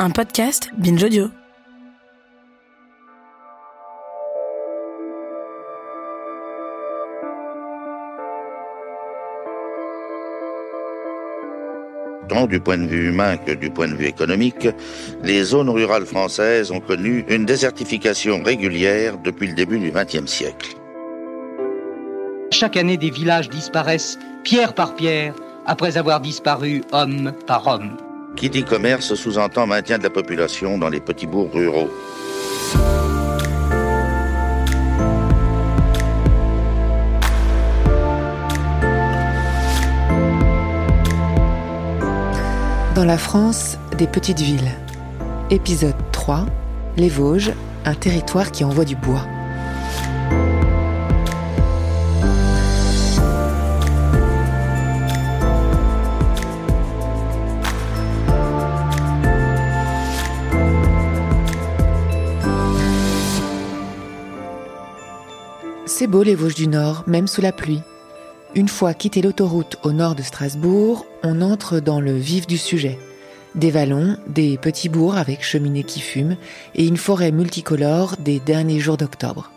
Un podcast Binge Audio. tant du point de vue humain que du point de vue économique, les zones rurales françaises ont connu une désertification régulière depuis le début du XXe siècle. Chaque année, des villages disparaissent pierre par pierre après avoir disparu homme par homme. Qui dit commerce sous-entend maintien de la population dans les petits bourgs ruraux. Dans la France des petites villes. Épisode 3. Les Vosges, un territoire qui envoie du bois. C'est beau les Vosges du Nord, même sous la pluie. Une fois quitté l'autoroute au nord de Strasbourg, on entre dans le vif du sujet. Des vallons, des petits bourgs avec cheminées qui fument et une forêt multicolore des derniers jours d'octobre.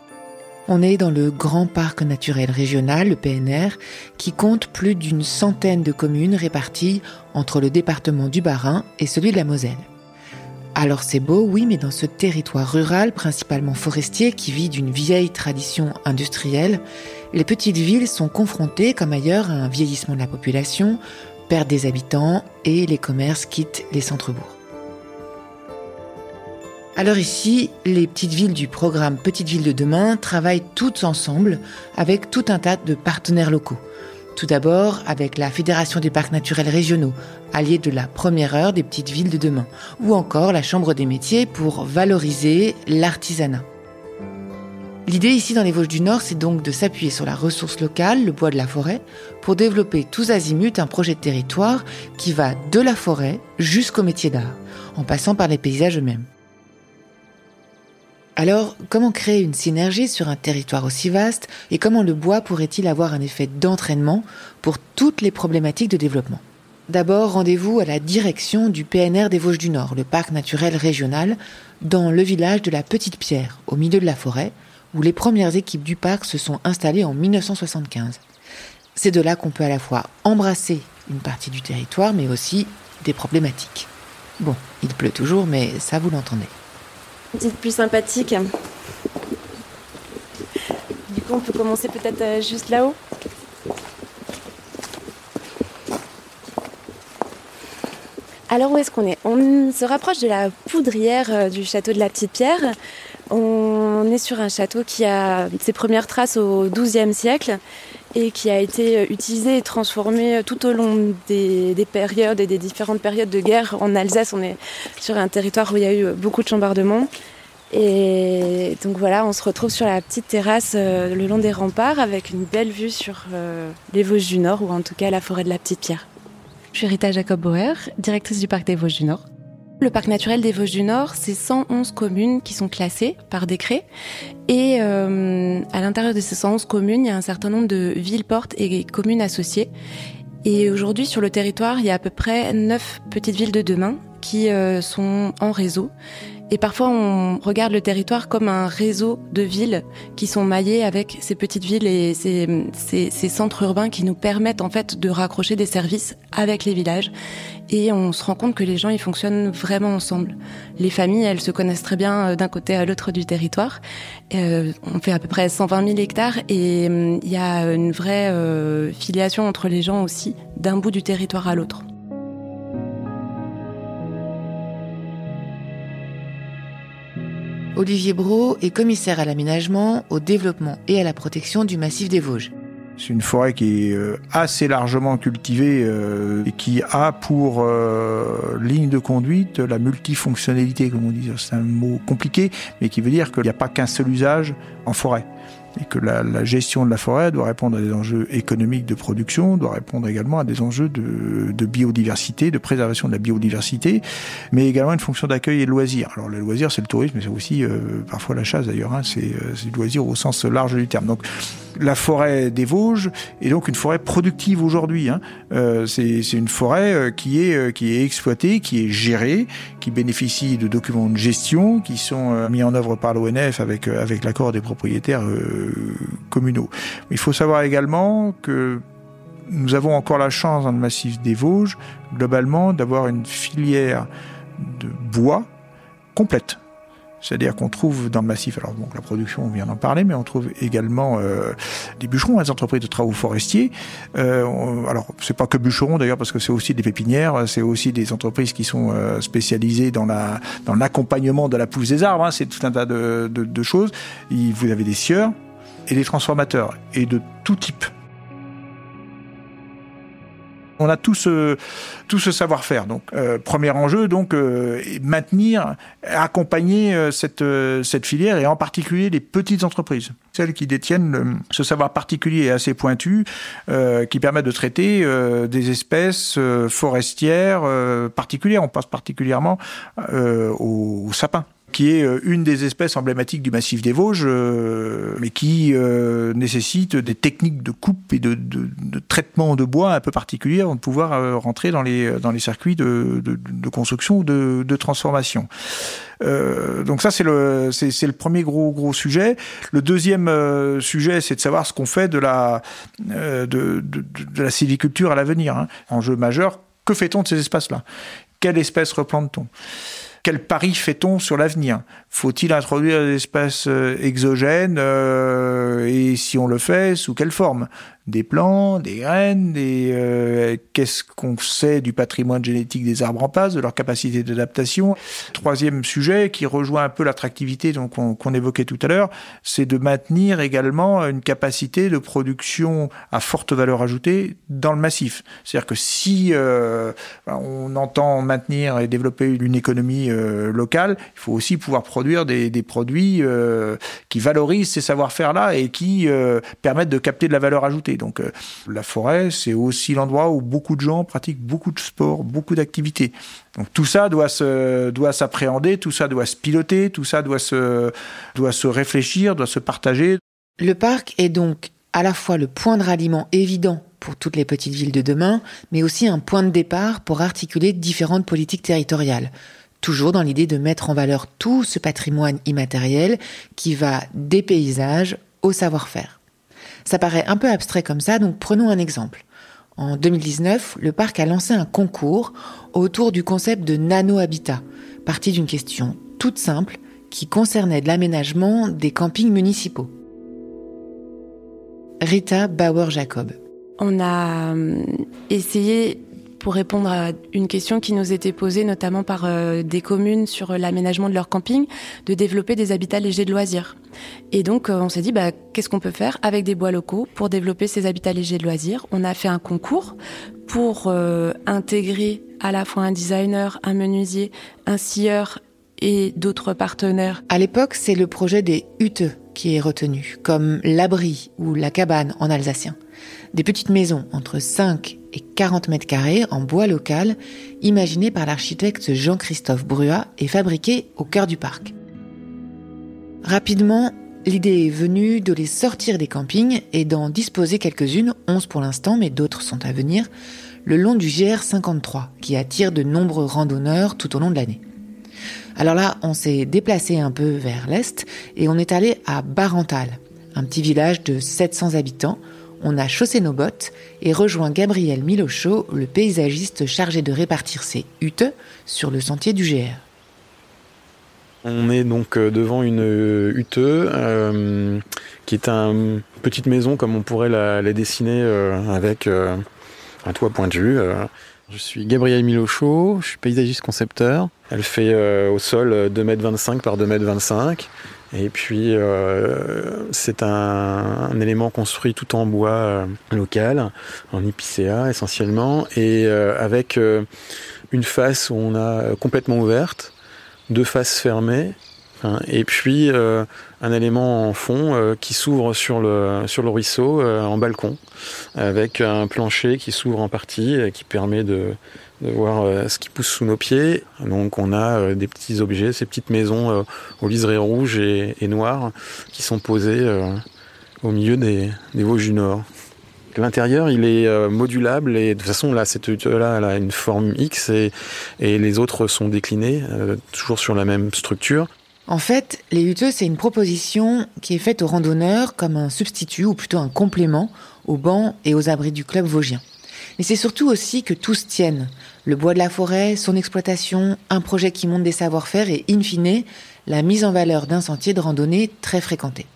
On est dans le grand parc naturel régional, le PNR, qui compte plus d'une centaine de communes réparties entre le département du Bas-Rhin et celui de la Moselle. Alors c'est beau, oui, mais dans ce territoire rural, principalement forestier, qui vit d'une vieille tradition industrielle, les petites villes sont confrontées, comme ailleurs, à un vieillissement de la population, perte des habitants et les commerces quittent les centres-bourgs. Alors ici, les petites villes du programme Petites Villes de demain travaillent toutes ensemble avec tout un tas de partenaires locaux. Tout d'abord avec la Fédération des parcs naturels régionaux, alliée de la première heure des petites villes de demain, ou encore la Chambre des métiers pour valoriser l'artisanat. L'idée ici dans les Vosges du Nord, c'est donc de s'appuyer sur la ressource locale, le bois de la forêt, pour développer tous azimuts un projet de territoire qui va de la forêt jusqu'au métier d'art, en passant par les paysages eux-mêmes. Alors, comment créer une synergie sur un territoire aussi vaste et comment le bois pourrait-il avoir un effet d'entraînement pour toutes les problématiques de développement? D'abord, rendez-vous à la direction du PNR des Vosges du Nord, le parc naturel régional, dans le village de la Petite Pierre, au milieu de la forêt, où les premières équipes du parc se sont installées en 1975. C'est de là qu'on peut à la fois embrasser une partie du territoire, mais aussi des problématiques. Bon, il pleut toujours, mais ça vous l'entendez. Petite plus sympathique. Du coup, on peut commencer peut-être euh, juste là-haut. Alors où est-ce qu'on est? On se rapproche de la poudrière euh, du château de la Petite Pierre. On est sur un château qui a ses premières traces au XIIe siècle et qui a été euh, utilisé et transformé tout au long des, des, périodes et des différentes périodes de guerre. En Alsace, on est sur un territoire où il y a eu beaucoup de chambardements. Et donc voilà, on se retrouve sur la petite terrasse euh, le long des remparts avec une belle vue sur euh, les Vosges du Nord ou en tout cas la forêt de la Petite Pierre. Je suis Rita Jacob Bauer, directrice du parc des Vosges du Nord. Le parc naturel des Vosges du Nord, c'est 111 communes qui sont classées par décret. Et euh, à l'intérieur de ces 111 communes, il y a un certain nombre de villes, portes et communes associées. Et aujourd'hui, sur le territoire, il y a à peu près 9 petites villes de demain qui euh, sont en réseau. Et parfois, on regarde le territoire comme un réseau de villes qui sont maillées avec ces petites villes et ces, centres urbains qui nous permettent en fait de raccrocher des services avec les villages. Et on se rend compte que les gens, ils fonctionnent vraiment ensemble. Les familles, elles se connaissent très bien euh, d'un côté à l'autre du territoire. Euh, on fait à peu près 120 000 hectares et il y a une vraie euh, filiation entre les gens aussi, d'un bout du territoire à l'autre. Olivier Brault est commissaire à l'aménagement, au développement et à la protection du massif des Vosges. C'est une forêt qui est euh, assez largement cultivée euh, et qui a pour euh, ligne de conduite la multifonctionnalité, comme on dit. C'est un mot compliqué, mais qui veut dire qu'il n'y a pas qu'un seul usage en forêt et que la, la, gestion de la forêt doit répondre à des enjeux économiques de production, doit répondre également à des enjeux de, de biodiversité, de préservation de la biodiversité, mais également une fonction d'accueil et de loisir. Alors le loisir, c'est le tourisme, mais c'est aussi euh, parfois la chasse d'ailleurs. Hein, c'est euh, du loisir au sens large du terme. Donc la forêt des Vosges est donc une forêt productive aujourd'hui. Hein. Euh, c'est une forêt euh, qui est euh, qui est exploitée, qui est gérée, qui bénéficie de documents de gestion qui sont mis en œuvre par l'ONF avec avec l'accord des propriétaires communaux. Il faut savoir également que nous avons encore la chance dans le massif des Vosges, globalement, d'avoir une filière de bois complète. C'est-à-dire qu'on trouve dans le massif, alors donc la production, on vient d'en parler, mais on trouve également euh, des bûcherons, des entreprises de travaux forestiers. Euh, on, alors c'est pas que bûcherons d'ailleurs, parce que c'est aussi des pépinières, c'est aussi des entreprises qui sont euh, spécialisées dans la dans l'accompagnement de la pousse des arbres. Hein, c'est tout un tas de, choses. Vous avez des sieurs et des transformateurs et de tout type on a tout ce, tout ce savoir-faire. Donc, euh, premier enjeu, donc, euh, maintenir, accompagner euh, cette, cette filière et en particulier les petites entreprises, celles qui détiennent ce savoir particulier et assez pointu, qui permet de traiter des espèces forestières particulières. On pense particulièrement aux sapins qui est euh, une des espèces emblématiques du massif des Vosges, euh, mais qui euh, nécessite des techniques de coupe et de, traitement de bois un peu particulières de pouvoir rentrer dans les, circuits de, construction ou de, transformation. Donc ça c'est le premier gros sujet. Le deuxième sujet c'est de savoir ce qu'on fait de la de, sylviculture à l'avenir. Hein. Enjeu majeur. Que fait-on de ces espaces-là? Quelle espèce replante-t-on? Quel pari fait-on sur l'avenir? Faut-il introduire des espèces euh, exogènes euh, et si on le fait, sous quelle forme? Des plants, des graines, des euh, qu'est-ce qu'on sait du patrimoine génétique des arbres en passe, de leur capacité d'adaptation? Troisième sujet qui rejoint un peu l'attractivité qu'on évoquait tout à l'heure, c'est de maintenir également une capacité de production à forte valeur ajoutée dans le massif. C'est-à-dire que si euh, on entend maintenir et développer une économie euh, locale, il faut aussi pouvoir produire des, des produits euh, qui valorisent ces savoir-faire-là et qui euh, permettent de capter de la valeur ajoutée. Donc euh, la forêt, c'est aussi l'endroit où beaucoup de gens pratiquent beaucoup de sport, beaucoup d'activités. Donc tout ça doit se doit s'appréhender, tout ça doit se piloter, tout ça doit se doit se réfléchir, doit se partager. Le parc est donc à la fois le point de ralliement évident pour toutes les petites villes de demain, mais aussi un point de départ pour articuler différentes politiques territoriales toujours dans l'idée de mettre en valeur tout ce patrimoine immatériel qui va des paysages au savoir-faire. Ça paraît un peu abstrait comme ça, donc prenons un exemple. En 2019, le parc a lancé un concours autour du concept de nano-habitat, parti d'une question toute simple qui concernait de l'aménagement des campings municipaux. Rita Bauer-Jacob. On a euh, essayé pour répondre à une question qui nous était posée notamment par euh, des communes sur euh, l'aménagement de leur camping, de développer des habitats légers de loisirs. Et donc euh, on s'est dit bah, qu'est-ce qu'on peut faire avec des bois locaux pour développer ces habitats légers de loisirs? On a fait un concours pour intégrer à la fois un designer, un menuisier, un scieur et d'autres partenaires. À l'époque, c'est le projet des hutte qui est retenu, comme l'abri ou la cabane en alsacien. Des petites maisons entre 5 et 40 mètres carrés en bois local, imaginées par l'architecte Jean-Christophe Bruat et fabriquées au cœur du parc. Rapidement, l'idée est venue de les sortir des campings et d'en disposer quelques-unes, 11 pour l'instant, mais d'autres sont à venir, le long du GR53, qui attire de nombreux randonneurs tout au long de l'année. Alors là, on s'est déplacé un peu vers l'est et on est allé à Barental, un petit village de 700 habitants, on a chaussé nos bottes et rejoint Gabriel Milochaud, le paysagiste chargé de répartir ses huttes sur le sentier du GR. On est donc euh, devant une euh, hutte euh, qui est une petite maison comme on pourrait la, dessiner avec un toit pointu. Je suis Gabriel Milochaud, je suis paysagiste concepteur. Elle fait au sol 2m25 par 2m25. Et puis euh, c'est un, élément construit tout en bois euh, local, en épicéa essentiellement, et avec une face où on a complètement ouverte, deux faces fermées, hein, et puis un élément en fond qui s'ouvre sur le, sur le ruisseau en balcon, avec un plancher qui s'ouvre en partie et qui permet de, de voir euh, ce qui pousse sous nos pieds. Donc on a euh, des petits objets, ces petites maisons euh, aux liserés rouges et, noires qui sont posées au milieu des, Vosges du Nord. L'intérieur, il est modulable et de toute façon, là, cette elle a une forme X et, et les autres sont déclinés, toujours sur la même structure. En fait, les hutteux, c'est une proposition qui est faite aux randonneurs comme un substitut ou plutôt un complément aux bancs et aux abris du club vosgien. Mais c'est surtout aussi que tous tiennent. Le bois de la forêt, son exploitation, un projet qui monte des savoir-faire et, in fine, la mise en valeur d'un sentier de randonnée très fréquenté.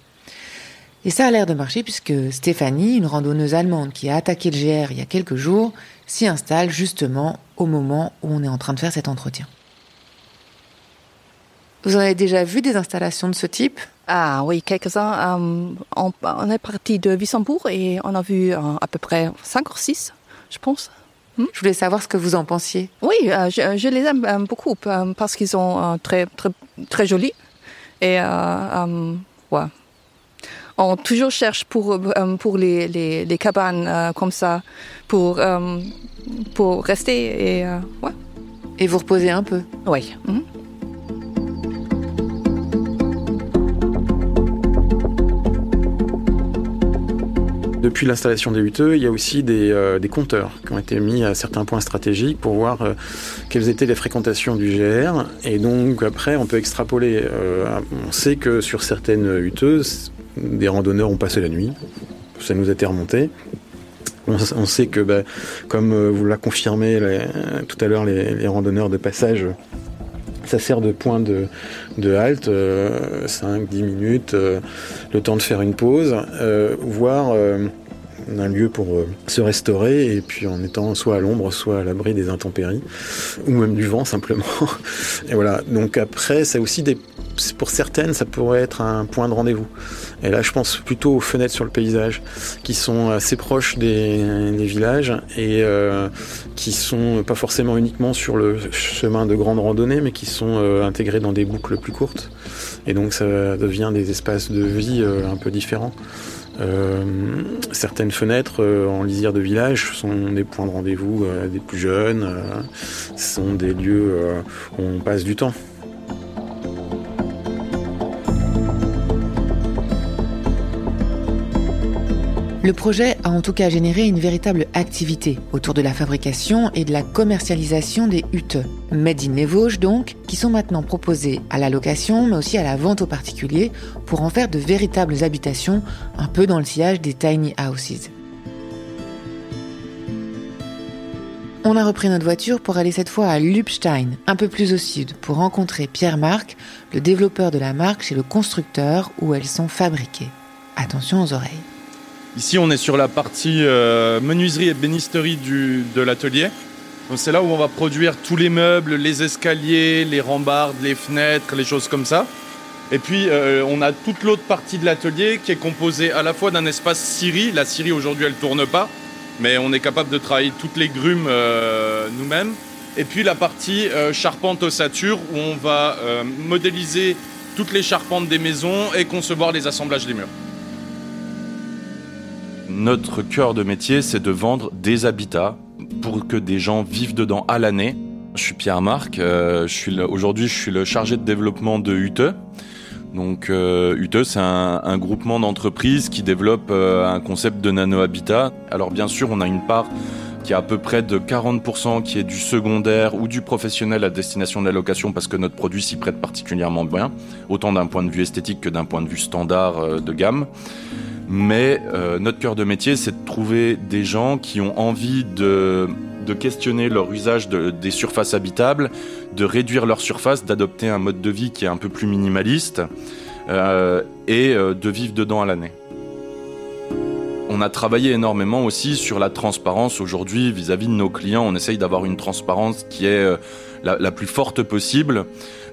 Et ça a l'air de marcher puisque Stéphanie, une randonneuse allemande qui a attaqué le GR il y a quelques jours, s'y installe justement au moment où on est en train de faire cet entretien. Vous en avez déjà vu des installations de ce type? Ah oui, quelques-uns. Euh, on, est parti de Wissembourg et on a vu euh, à peu près 5 ou 6 je pense. Hmm? Je voulais savoir ce que vous en pensiez. Oui, euh, je, les aime beaucoup parce qu'ils sont très, très, très jolis. Et ouais. On toujours cherche pour, pour les, les, les cabanes comme ça, pour, pour rester et ouais. Et vous reposer un peu? Oui. Hmm? Depuis l'installation des huteux, il y a aussi euh, des, compteurs qui ont été mis à certains points stratégiques pour voir euh, quelles étaient les fréquentations du GR. Et donc après, on peut extrapoler. Euh, on sait que sur certaines huteuses, des randonneurs ont passé la nuit. Ça nous a été remonté. On, sait que, bah, comme vous l'a confirmé tout à l'heure, les, randonneurs de passage ça sert de point de, halte, 5-10 minutes, le temps de faire une pause, voire un lieu pour euh, se restaurer et puis en étant soit à l'ombre, soit à l'abri des intempéries ou même du vent simplement. Et voilà. Donc après, c'est aussi des, pour certaines, ça pourrait être un point de rendez-vous. Et là, je pense plutôt aux fenêtres sur le paysage qui sont assez proches des, villages et euh, qui sont pas forcément uniquement sur le chemin de grande randonnée, mais qui sont euh, intégrés dans des boucles plus courtes. Et donc, ça devient des espaces de vie un peu différents. Euh, certaines fenêtres euh, en lisière de village sont des points de rendez-vous euh, des plus jeunes, sont des lieux où on passe du temps. Le projet a en tout cas généré une véritable activité autour de la fabrication et de la commercialisation des huttes, made in les Vosges donc, qui sont maintenant proposées à la location mais aussi à la vente aux particuliers pour en faire de véritables habitations, un peu dans le sillage des tiny houses. On a repris notre voiture pour aller cette fois à Lubstein, un peu plus au sud, pour rencontrer Pierre Marc, le développeur de la marque chez le constructeur où elles sont fabriquées. Attention aux oreilles. Ici, on est sur la partie euh, menuiserie et bénisterie de l'atelier. c'est là où on va produire tous les meubles, les escaliers, les rambardes, les fenêtres, les choses comme ça. Et puis, euh, on a toute l'autre partie de l'atelier qui est composée à la fois d'un espace scierie. La scierie, aujourd'hui, elle tourne pas, mais on est capable de travailler toutes les grumes euh, nous-mêmes. Et puis, la partie charpente ossature où on va modéliser toutes les charpentes des maisons et concevoir les assemblages des murs. Notre cœur de métier, c'est de vendre des habitats pour que des gens vivent dedans à l'année. Je suis Pierre Marc, euh, aujourd'hui je suis le chargé de développement de UTE. Donc euh, UTE, c'est un, groupement d'entreprises qui développe euh, un concept de nano-habitat. Alors bien sûr, on a une part qui est à peu près de 40% qui est du secondaire ou du professionnel à destination de la location parce que notre produit s'y prête particulièrement bien, autant d'un point de vue esthétique que d'un point de vue standard de gamme. Mais euh, notre cœur de métier, c'est de trouver des gens qui ont envie de, questionner leur usage des surfaces habitables, de réduire leur surface, d'adopter un mode de vie qui est un peu plus minimaliste euh, et euh, de vivre dedans à l'année. On a travaillé énormément aussi sur la transparence aujourd'hui vis-à-vis de nos clients. On essaye d'avoir une transparence qui est euh, la, la plus forte possible.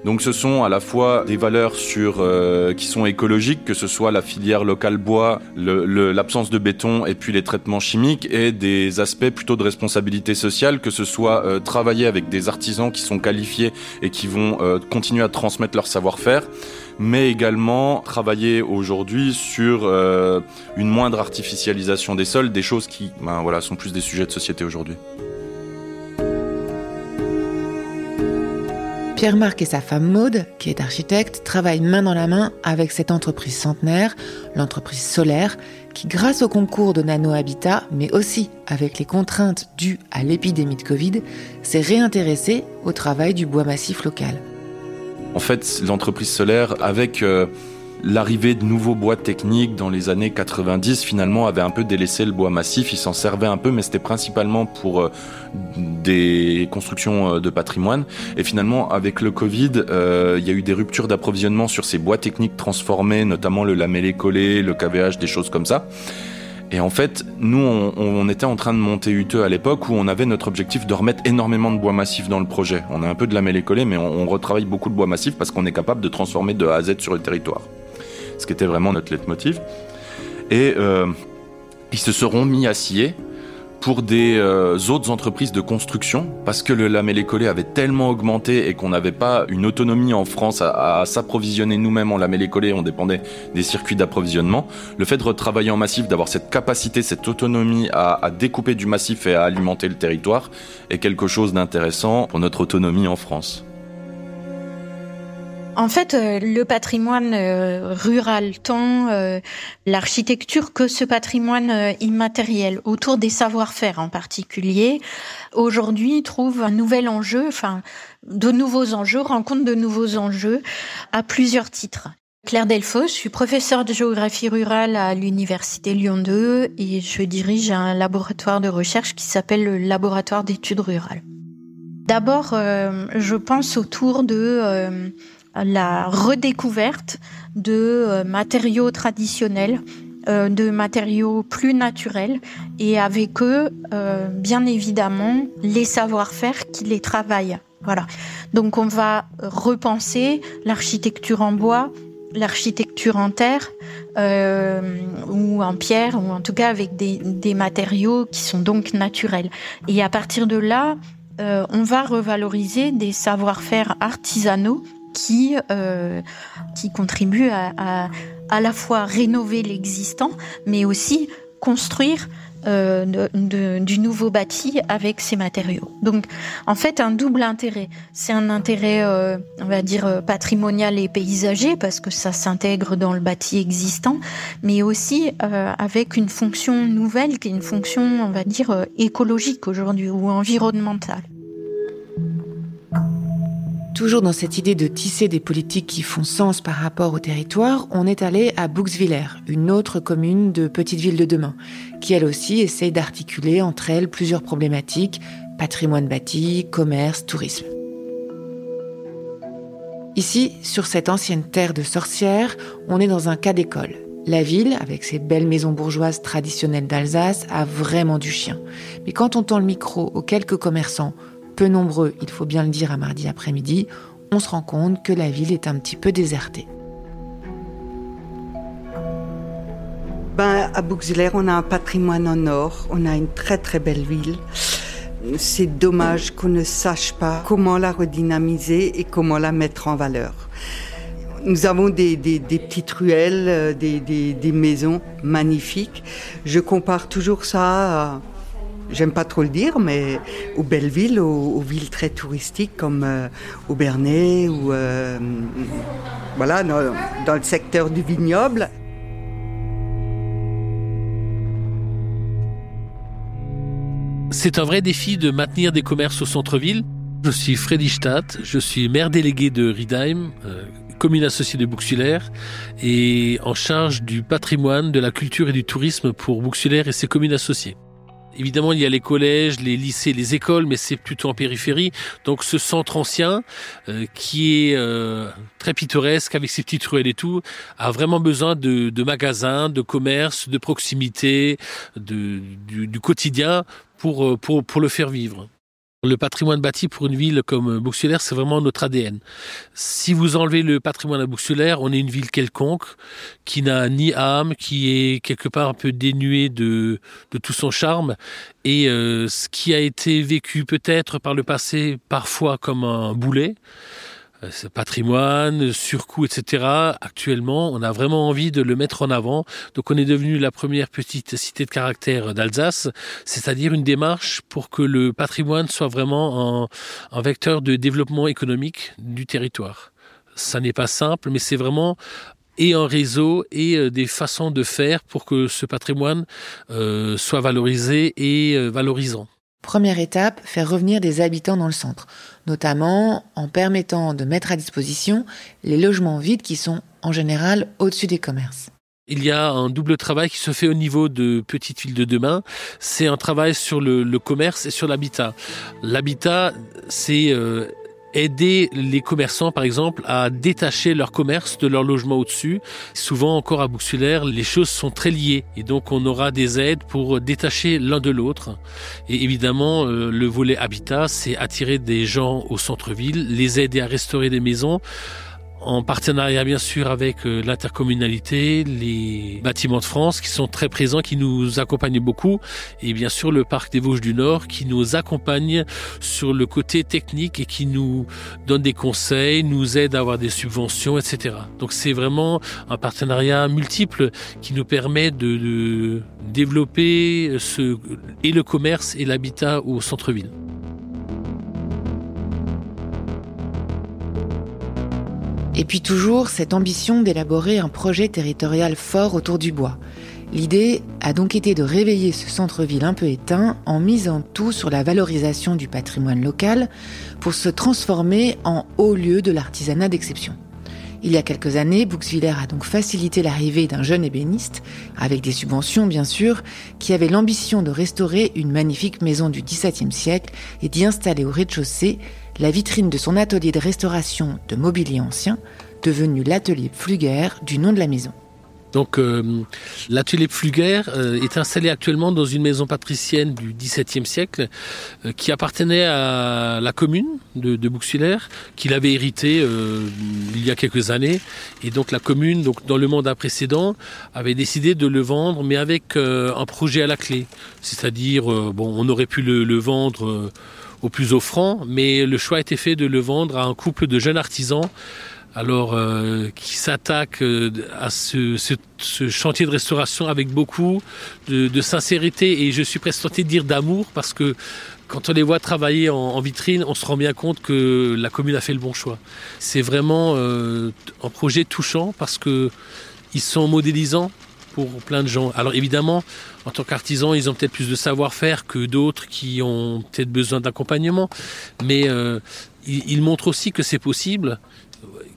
Donc ce sont à la fois des valeurs sur euh, qui sont écologiques, que ce soit la filière locale bois, l'absence de béton et puis les traitements chimiques, et des aspects plutôt de responsabilité sociale, que ce soit euh, travailler avec des artisans qui sont qualifiés et qui vont euh, continuer à transmettre leur savoir-faire mais également travailler aujourd'hui sur une moindre artificialisation des sols, des choses qui ben, voilà, sont plus des sujets de société aujourd'hui. Pierre-Marc et sa femme Maude, qui est architecte, travaillent main dans la main avec cette entreprise centenaire, l'entreprise solaire, qui grâce au concours de Nano Habitat, mais aussi avec les contraintes dues à l'épidémie de Covid, s'est réintéressée au travail du bois massif local. En fait, l'entreprise solaire, avec euh, l'arrivée de nouveaux bois techniques dans les années 90 finalement avait un peu délaissé le bois massif. Il s'en servait un peu, mais c'était principalement pour euh, des constructions euh, de patrimoine. Et finalement, avec le Covid, euh, il y a eu des ruptures d'approvisionnement sur ces bois techniques transformés, notamment le lamellé collé, le KVH, des choses comme ça. Et en fait, nous, on, était en train de monter UTE à l'époque où on avait notre objectif de remettre énormément de bois massif dans le projet. On a un peu de lamellé collé, mais on, on retravaille beaucoup de bois massif parce qu'on est capable de transformer de A à Z sur le territoire ce qui était vraiment notre leitmotiv. Et euh, ils se seront mis à scier pour des euh, autres entreprises de construction parce que le lamellé collé avait tellement augmenté et qu'on n'avait pas une autonomie en France à, s'approvisionner nous-mêmes en lamellé collé, on dépendait des circuits d'approvisionnement. Le fait de retravailler en massif, d'avoir cette capacité, cette autonomie à découper du massif et à alimenter le territoire est quelque chose d'intéressant pour notre autonomie en France. En fait, euh, le patrimoine euh, rural, tant euh, l'architecture que ce patrimoine immatériel, autour des savoir-faire en particulier, aujourd'hui trouve un nouvel enjeu, enfin de nouveaux enjeux, rencontre de nouveaux enjeux à plusieurs titres. Claire Delfos, je suis professeure de géographie rurale à l'université Lyon 2 et je dirige un laboratoire de recherche qui s'appelle le laboratoire d'études rurales. D'abord, je pense autour de la redécouverte de euh, matériaux traditionnels, euh, de matériaux plus naturels et avec eux, euh, bien évidemment, les savoir-faire qui les travaillent. Voilà. Donc on va repenser l'architecture en bois, l'architecture en terre ou en pierre, ou en tout cas avec des, des, matériaux qui sont donc naturels. Et à partir de là, on va revaloriser des savoir-faire artisanaux qui, euh, qui contribue à, à, à la fois rénover l'existant, mais aussi construire euh, de, du nouveau bâti avec ces matériaux. Donc, en fait, un double intérêt. C'est un intérêt, euh, on va dire, euh, patrimonial et paysager, parce que ça s'intègre dans le bâti existant, mais aussi euh, avec une fonction nouvelle, qui est une fonction, on va dire, euh, écologique aujourd'hui ou environnementale. Toujours dans cette idée de tisser des politiques qui font sens par rapport au territoire, on est allé à Bouxwiller, une autre commune de petite ville de demain, qui elle aussi essaye d'articuler entre elles plusieurs problématiques, patrimoine bâti, commerce, tourisme. Ici, sur cette ancienne terre de sorcières, on est dans un cas d'école. La ville, avec ses belles maisons bourgeoises traditionnelles d'Alsace, a vraiment du chien. Mais quand on tend le micro aux quelques commerçants peu nombreux, il faut bien le dire, à mardi après-midi, on se rend compte que la ville est un petit peu désertée. Ben, à Bouxwiller, on a un patrimoine en or, on a une très très belle ville. C'est dommage qu'on ne sache pas comment la redynamiser et comment la mettre en valeur. Nous avons des petites ruelles, euh, des, des, maisons magnifiques. Je compare toujours ça à j'aime pas trop le dire, mais aux belles villes, aux, villes très touristiques comme euh, Aubernais ou euh, voilà, dans, le secteur du vignoble. C'est un vrai défi de maintenir des commerces au centre-ville. Je suis Freddy Stadt, je suis maire délégué de Riedheim, euh, commune associée de Bouxwiller, et en charge du patrimoine, de la culture et du tourisme pour Bouxwiller et ses communes associées. Évidemment, il y a les collèges, les lycées, les écoles, mais c'est plutôt en périphérie. Donc ce centre ancien, euh, qui est euh, très pittoresque avec ses petites ruelles et tout, a vraiment besoin de, magasins, de commerces, de proximité, du, quotidien euh, pour le faire vivre. Le patrimoine bâti pour une ville comme Bouxwiller, c'est vraiment notre ADN. Si vous enlevez le patrimoine à Bouxwiller, on est une ville quelconque qui n'a ni âme, qui est quelque part un peu dénuée de, tout son charme. Et euh, ce qui a été vécu peut-être par le passé parfois comme un boulet, ce patrimoine, surcoût, etc. Actuellement, on a vraiment envie de le mettre en avant. Donc on est devenu la première petite cité de caractère d'Alsace, c'est-à-dire une démarche pour que le patrimoine soit vraiment un, vecteur de développement économique du territoire. Ça n'est pas simple, mais c'est vraiment et un réseau et euh, des façons de faire pour que ce patrimoine euh, soit valorisé et euh, valorisant. Première étape, faire revenir des habitants dans le centre, notamment en permettant de mettre à disposition les logements vides qui sont en général au-dessus des commerces. Il y a un double travail qui se fait au niveau de Petite Ville de demain. C'est un travail sur le, commerce et sur l'habitat. L'habitat, c'est euh, aider les commerçants, par exemple, à détacher leur commerce de leur logement au-dessus. Souvent, encore à Bouxulaire, les choses sont très liées. Et donc, on aura des aides pour détacher l'un de l'autre. Et évidemment, euh, le volet habitat, c'est attirer des gens au centre-ville, les aider à restaurer des maisons en partenariat bien sûr avec euh, l'intercommunalité, les bâtiments de France qui sont très présents, qui nous accompagnent beaucoup, et bien sûr le parc des Vosges du Nord qui nous accompagne sur le côté technique et qui nous donne des conseils, nous aide à avoir des subventions, etc. Donc c'est vraiment un partenariat multiple qui nous permet de, de développer ce, et le commerce et l'habitat au centre-ville. Et puis toujours cette ambition d'élaborer un projet territorial fort autour du bois. L'idée a donc été de réveiller ce centre-ville un peu éteint en misant tout sur la valorisation du patrimoine local pour se transformer en haut lieu de l'artisanat d'exception. Il y a quelques années, Bouxwiller a donc facilité l'arrivée d'un jeune ébéniste, avec des subventions bien sûr, qui avait l'ambition de restaurer une magnifique maison du XVIIe siècle et d'y installer au rez-de-chaussée la vitrine de son atelier de restauration de mobilier ancien, devenu l'atelier Pfluger du nom de la maison. Donc euh, l'atelier Pfluger euh, est installé actuellement dans une maison patricienne du XVIIe siècle euh, qui appartenait à la commune de, de Bouxwiller, qu'il avait hérité euh, il y a quelques années. Et donc la commune, donc dans le mandat précédent, avait décidé de le vendre, mais avec un projet à la clé. C'est-à-dire, bon, on aurait pu le, le vendre au plus offrant, mais le choix a été fait de le vendre à un couple de jeunes artisans alors euh, qui s'attaque euh, à ce, ce, ce, chantier de restauration avec beaucoup de, de, sincérité et je suis presque tenté de dire d'amour parce que quand on les voit travailler en, vitrine, on se rend bien compte que la commune a fait le bon choix. C'est vraiment euh, un projet touchant parce que ils sont modélisants pour plein de gens. Alors évidemment, en tant qu'artisans, ils ont peut-être plus de savoir-faire que d'autres qui ont peut-être besoin d'accompagnement, mais euh, ils montrent aussi que c'est possible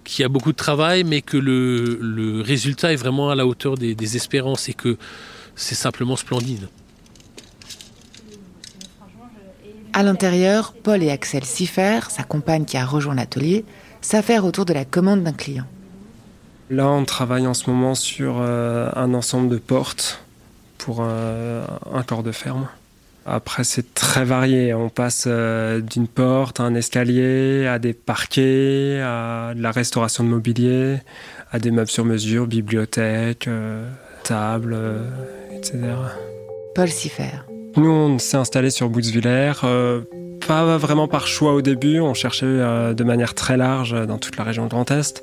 qu'il y a beaucoup de travail, mais que le, le, résultat est vraiment à la hauteur des, des espérances et que c'est simplement splendide. À l'intérieur, Paul et Axel Siffer, sa compagne qui a rejoint l'atelier, s'affairent autour de la commande d'un client. Là, on travaille en ce moment sur euh, un ensemble de portes pour euh, un corps de ferme. Après, c'est très varié. On passe euh, d'une porte à un escalier, à des parquets, à de la restauration de mobilier, à des meubles sur mesure, bibliothèque, euh, table, euh, etc. Paul Siffer. Nous, on s'est installé sur Boutzwiller, euh, pas vraiment par choix au début. On cherchait de manière très large dans toute la région Grand Est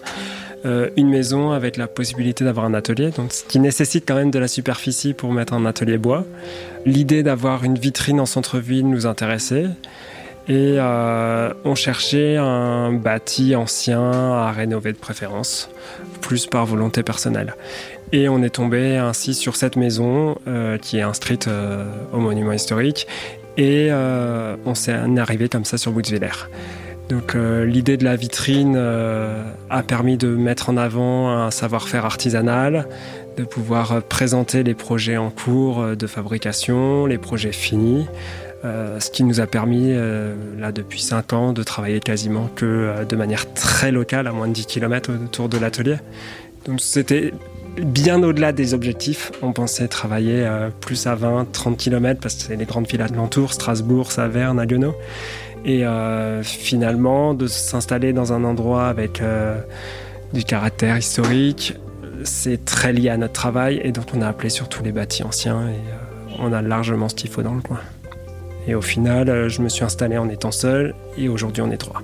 euh, une maison avec la possibilité d'avoir un atelier, donc ce qui nécessite quand même de la superficie pour mettre un atelier bois. L'idée d'avoir une vitrine en centre-ville nous intéressait. Et euh, on cherchait un bâti ancien à rénover de préférence, plus par volonté personnelle. Et on est tombé ainsi sur cette maison euh, qui est inscrite au monument historique. Et on s'est arrivé comme ça sur Boutzwiller. Donc euh, l'idée de la vitrine euh, a permis de mettre en avant un savoir-faire artisanal, de pouvoir présenter les projets en cours de fabrication, les projets finis, euh, ce qui nous a permis, euh, là, depuis 5 ans, de travailler quasiment que euh, de manière très locale, à moins de 10 km autour de l'atelier. Donc c'était bien au-delà des objectifs. On pensait travailler plus à 20, 30 km parce que c'est les grandes villes alentours, Strasbourg, Saverne, Haguenau. Et finalement, de s'installer dans un endroit avec du caractère historique, c'est très lié à notre travail. Et donc on a appelé sur tous les bâtis anciens et on a largement ce faut dans le coin. Et au final, euh, je me suis installé en étant seul et aujourd'hui on est trois.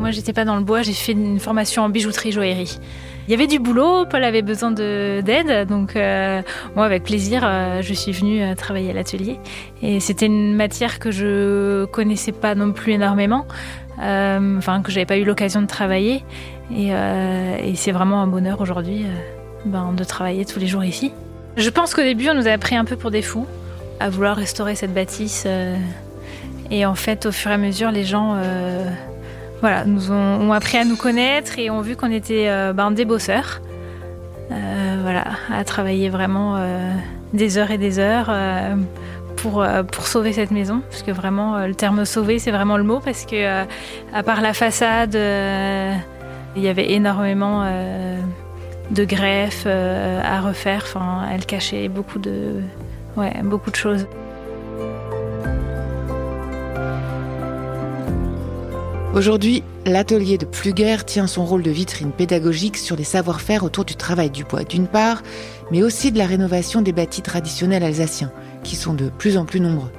Moi, j'étais pas dans le bois, j'ai fait une formation en bijouterie joaillerie. Il y avait du boulot, Paul avait besoin d'aide, donc euh, moi, avec plaisir, euh, je suis venue travailler à l'atelier. Et c'était une matière que je connaissais pas non plus énormément, enfin que j'avais pas eu l'occasion de travailler. Et, c'est vraiment un bonheur aujourd'hui ben, de travailler tous les jours ici. Je pense qu'au début, on nous a pris un peu pour des fous, à vouloir restaurer cette bâtisse. Euh, et en fait, au fur et à mesure, les gens euh, voilà, nous ont, appris à nous connaître et ont vu qu'on était euh, ben, des bosseurs. voilà, à travailler vraiment des heures et des heures pour, pour sauver cette maison. Parce que vraiment, le terme sauver, c'est vraiment le mot. Parce que, à part la façade, il y avait énormément de greffes euh, à refaire. Enfin, elle cachait beaucoup de, ouais, beaucoup de choses. Aujourd'hui, l'atelier de Pluguer tient son rôle de vitrine pédagogique sur les savoir-faire autour du travail du bois d'une part, mais aussi de la rénovation des bâtis traditionnels alsaciens, qui sont de plus en plus nombreux.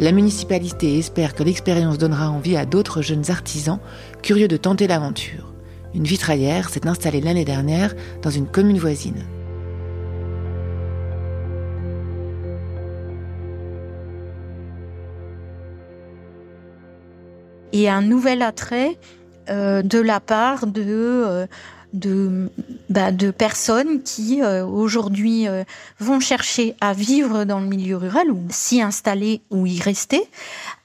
La municipalité espère que l'expérience donnera envie à d'autres jeunes artisans curieux de tenter l'aventure. Une vitraillère s'est installée l'année dernière dans une commune voisine. Et un nouvel attrait euh, de la part de, euh, bah, personnes qui euh, aujourd'hui vont chercher à vivre dans le milieu rural ou s'y installer ou y rester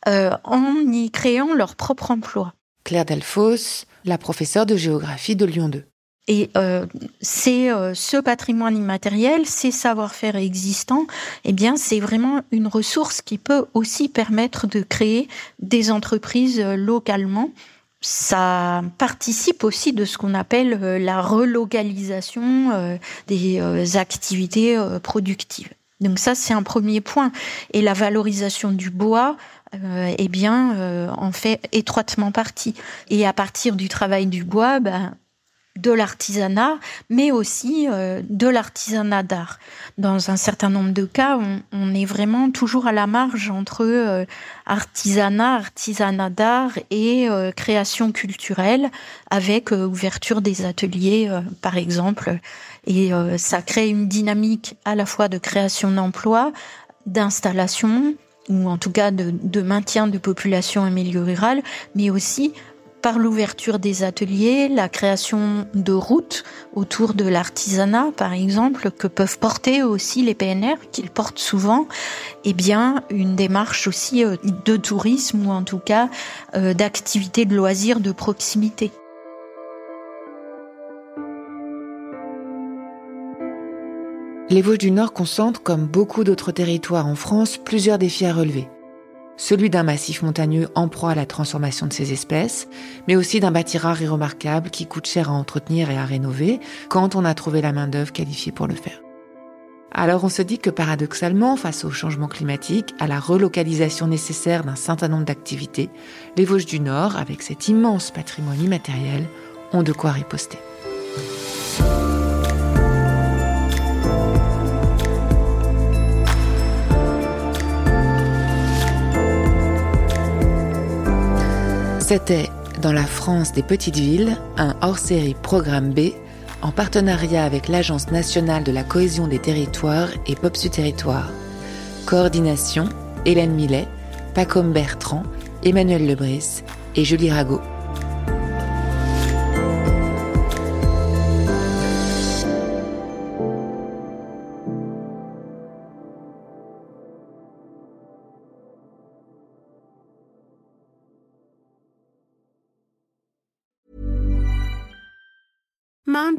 en y créant leur propre emploi. Claire Delfos, la professeure de géographie de Lyon 2. Et euh, c'est euh, ce patrimoine immatériel, ces savoir-faire existants, eh bien, c'est vraiment une ressource qui peut aussi permettre de créer des entreprises euh, localement. Ça participe aussi de ce qu'on appelle la relocalisation des activités productives. Donc ça, c'est un premier point. Et la valorisation du bois, euh, eh bien, euh, en fait étroitement partie. Et à partir du travail du bois, ben, de l'artisanat, mais aussi euh, de l'artisanat d'art. Dans un certain nombre de cas, on, est vraiment toujours à la marge entre artisanat, artisanat d'art et création culturelle, avec ouverture des ateliers, par exemple. Et ça crée une dynamique à la fois de création d'emplois, d'installation, ou en tout cas de, maintien de population en milieu rural, mais aussi par l'ouverture des ateliers, la création de routes autour de l'artisanat, par exemple, que peuvent porter aussi les PNR, qu'ils portent souvent, eh bien, une démarche aussi euh, de tourisme ou en tout cas euh, d'activité de loisirs de proximité. Les Vosges du Nord concentrent, comme beaucoup d'autres territoires en France, plusieurs défis à relever. Celui d'un massif montagneux en proie à la transformation de ses espèces, mais aussi d'un bâti rare et remarquable qui coûte cher à entretenir et à rénover quand on a trouvé la main-d'œuvre qualifiée pour le faire. Alors on se dit que paradoxalement, face au changement climatique, à la relocalisation nécessaire d'un certain nombre d'activités, les Vosges du Nord, avec cet immense patrimoine immatériel, ont de quoi riposter. C'était Dans la France des petites villes, un hors-série Programme B en partenariat avec l'Agence nationale de la cohésion des territoires et Popsu Territoire. Coordination Hélène Millet, Pacom Bertrand, Emmanuel Lebris et Julie Rago.